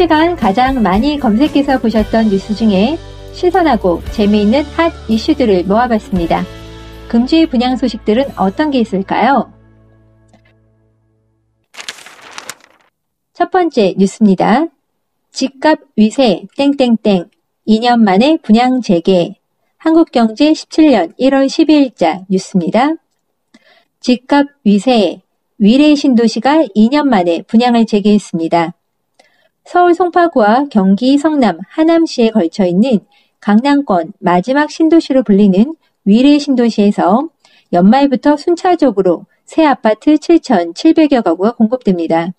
한 주간 가장 많이 검색해서 보셨던 뉴스 중에 신선하고 재미있는 핫 이슈들을 모아봤습니다. 금주의 분양 소식들은 어떤 게 있을까요? 첫 번째 뉴스입니다. 집값 위세 땡땡땡 2년 만에 분양 재개 한국경제 17년 1월 12일자 뉴스입니다. 집값 위세 위례 신도시가 2년 만에 분양을 재개했습니다. 서울 송파구와 경기 성남 하남시에 걸쳐 있는 강남권 마지막 신도시로 불리는 위례 신도시에서 연말부터 순차적으로 새 아파트 7,700여 가구가 공급됩니다.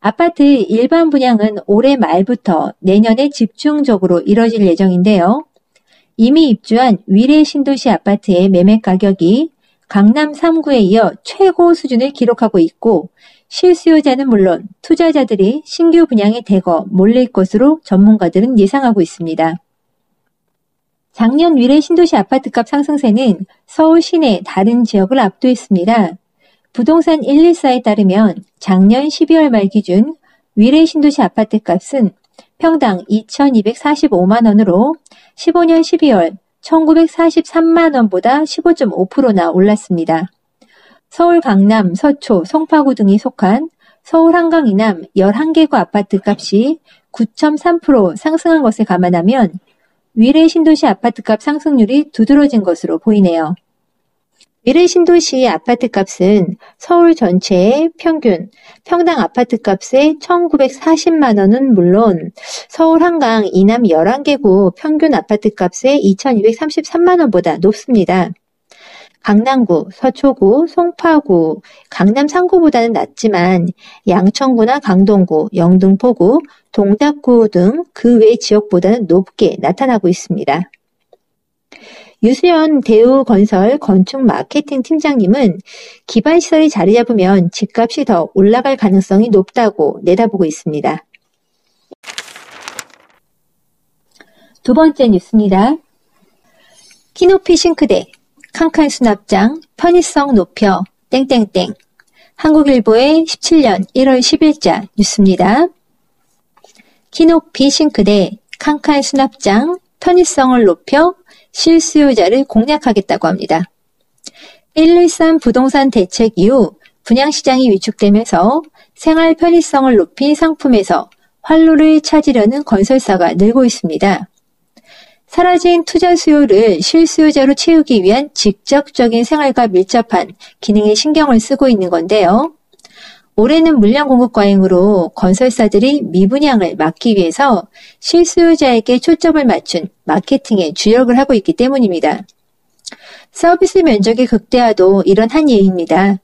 아파트 일반 분양은 올해 말부터 내년에 집중적으로 이뤄질 예정인데요. 이미 입주한 위례 신도시 아파트의 매매 가격이 강남 3구에 이어 최고 수준을 기록하고 있고 실수요자는 물론 투자자들이 신규 분양에 대거 몰릴 것으로 전문가들은 예상하고 있습니다. 작년 위례 신도시 아파트값 상승세는 서울 시내 다른 지역을 압도했습니다. 부동산 114에 따르면 작년 12월 말 기준 위례 신도시 아파트값은 평당 2,245만 원으로 15년 12월 1,943만 원보다 15.5%나 올랐습니다. 서울 강남, 서초, 성파구 등이 속한 서울 한강 이남 11개구 아파트 값이 9.3% 상승한 것을 감안하면 위례 신도시 아파트값 상승률이 두드러진 것으로 보이네요. 위례 신도시 아파트 값은 서울 전체의 평균 평당 아파트 값의 1,940만 원은 물론 서울 한강 이남 11개구 평균 아파트 값의 2,233만 원보다 높습니다. 강남구, 서초구, 송파구, 강남 3구보다는 낮지만 양천구나 강동구, 영등포구, 동작구 등 그 외 지역보다는 높게 나타나고 있습니다. 유수연 대우건설 건축 마케팅 팀장님은 기반시설이 자리 잡으면 집값이 더 올라갈 가능성이 높다고 내다보고 있습니다. 두 번째 뉴스입니다. 키높이 싱크대, 칸칸 수납장, 편의성 높여, 땡땡땡. 한국일보의 17년 1월 10일자 뉴스입니다. 키높이 싱크대, 칸칸 수납장, 편의성을 높여 실수요자를 공략하겠다고 합니다. 113 부동산 대책 이후 분양시장이 위축되면서 생활 편의성을 높인 상품에서 활로를 찾으려는 건설사가 늘고 있습니다. 사라진 투자 수요를 실수요자로 채우기 위한 직접적인 생활과 밀접한 기능에 신경을 쓰고 있는 건데요. 올해는 물량 공급 과잉으로 건설사들이 미분양을 막기 위해서 실수요자에게 초점을 맞춘 마케팅에 주력을 하고 있기 때문입니다. 서비스 면적의 극대화도 이런 한 예입니다.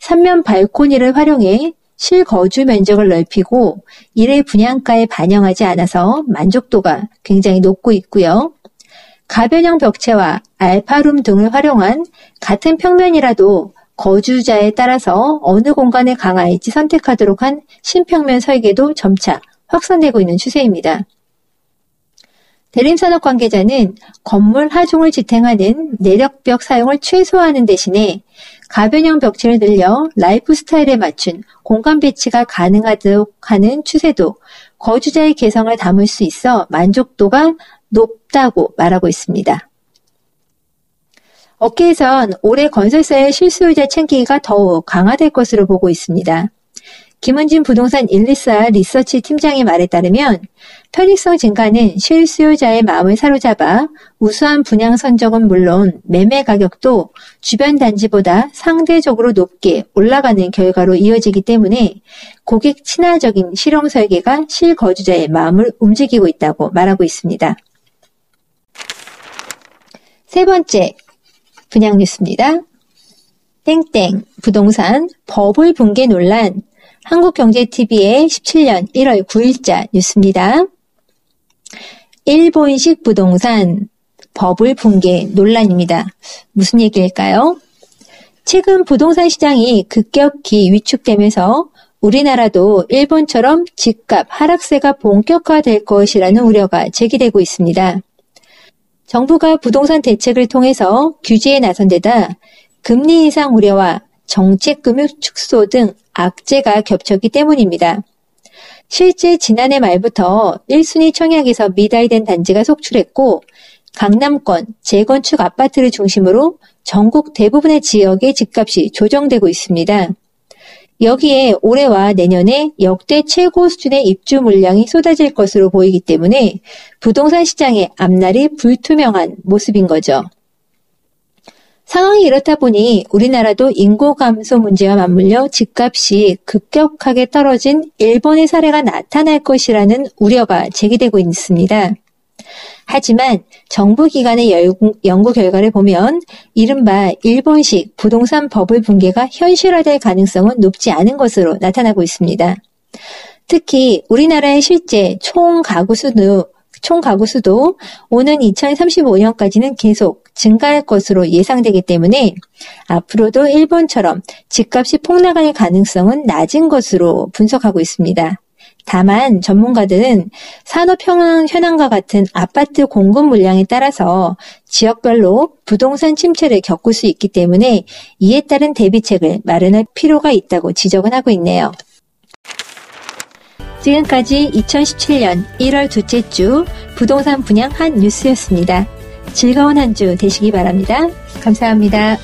삼면 발코니를 활용해 실거주 면적을 넓히고 이를 분양가에 반영하지 않아서 만족도가 굉장히 높고 있고요. 가변형 벽체와 알파룸 등을 활용한 같은 평면이라도 거주자에 따라서 어느 공간에 강화할지 선택하도록 한 신평면 설계도 점차 확산되고 있는 추세입니다. 대림산업 관계자는 건물 하중을 지탱하는 내력벽 사용을 최소화하는 대신에 가변형 벽체를 늘려 라이프 스타일에 맞춘 공간 배치가 가능하도록 하는 추세도 거주자의 개성을 담을 수 있어 만족도가 높다고 말하고 있습니다. 업계에선 올해 건설사의 실수요자 챙기기가 더욱 강화될 것으로 보고 있습니다. 김은진 부동산 124 리서치 팀장의 말에 따르면 편익성 증가는 실수요자의 마음을 사로잡아 우수한 분양 선적은 물론 매매 가격도 주변 단지보다 상대적으로 높게 올라가는 결과로 이어지기 때문에 고객 친화적인 실용 설계가 실거주자의 마음을 움직이고 있다고 말하고 있습니다. 세 번째, 분양 뉴스입니다. 땡땡 부동산 버블 붕괴 논란 한국경제TV의 17년 1월 9일자 뉴스입니다. 일본식 부동산 버블 붕괴 논란입니다. 무슨 얘기일까요? 최근 부동산 시장이 급격히 위축되면서 우리나라도 일본처럼 집값 하락세가 본격화될 것이라는 우려가 제기되고 있습니다. 정부가 부동산 대책을 통해서 규제에 나선 데다 금리 인상 우려와 정책 금융 축소 등 악재가 겹쳤기 때문입니다. 실제 지난해 말부터 1순위 청약에서 미달된 단지가 속출했고 강남권 재건축 아파트를 중심으로 전국 대부분의 지역의 집값이 조정되고 있습니다. 여기에 올해와 내년에 역대 최고 수준의 입주 물량이 쏟아질 것으로 보이기 때문에 부동산 시장의 앞날이 불투명한 모습인 거죠. 상황이 이렇다 보니 우리나라도 인구 감소 문제와 맞물려 집값이 급격하게 떨어진 일본의 사례가 나타날 것이라는 우려가 제기되고 있습니다. 하지만 정부 기관의 연구 결과를 보면 이른바 일본식 부동산 버블 붕괴가 현실화될 가능성은 높지 않은 것으로 나타나고 있습니다. 특히 우리나라의 실제 총 가구 수도 총 가구 수도 오는 2035년까지는 계속 증가할 것으로 예상되기 때문에 앞으로도 일본처럼 집값이 폭락할 가능성은 낮은 것으로 분석하고 있습니다. 다만 전문가들은 산업 현황과 같은 아파트 공급 물량에 따라서 지역별로 부동산 침체를 겪을 수 있기 때문에 이에 따른 대비책을 마련할 필요가 있다고 지적은 하고 있네요. 지금까지 2017년 1월 둘째 주 부동산 분양 한 뉴스였습니다. 즐거운 한 주 되시기 바랍니다. 감사합니다.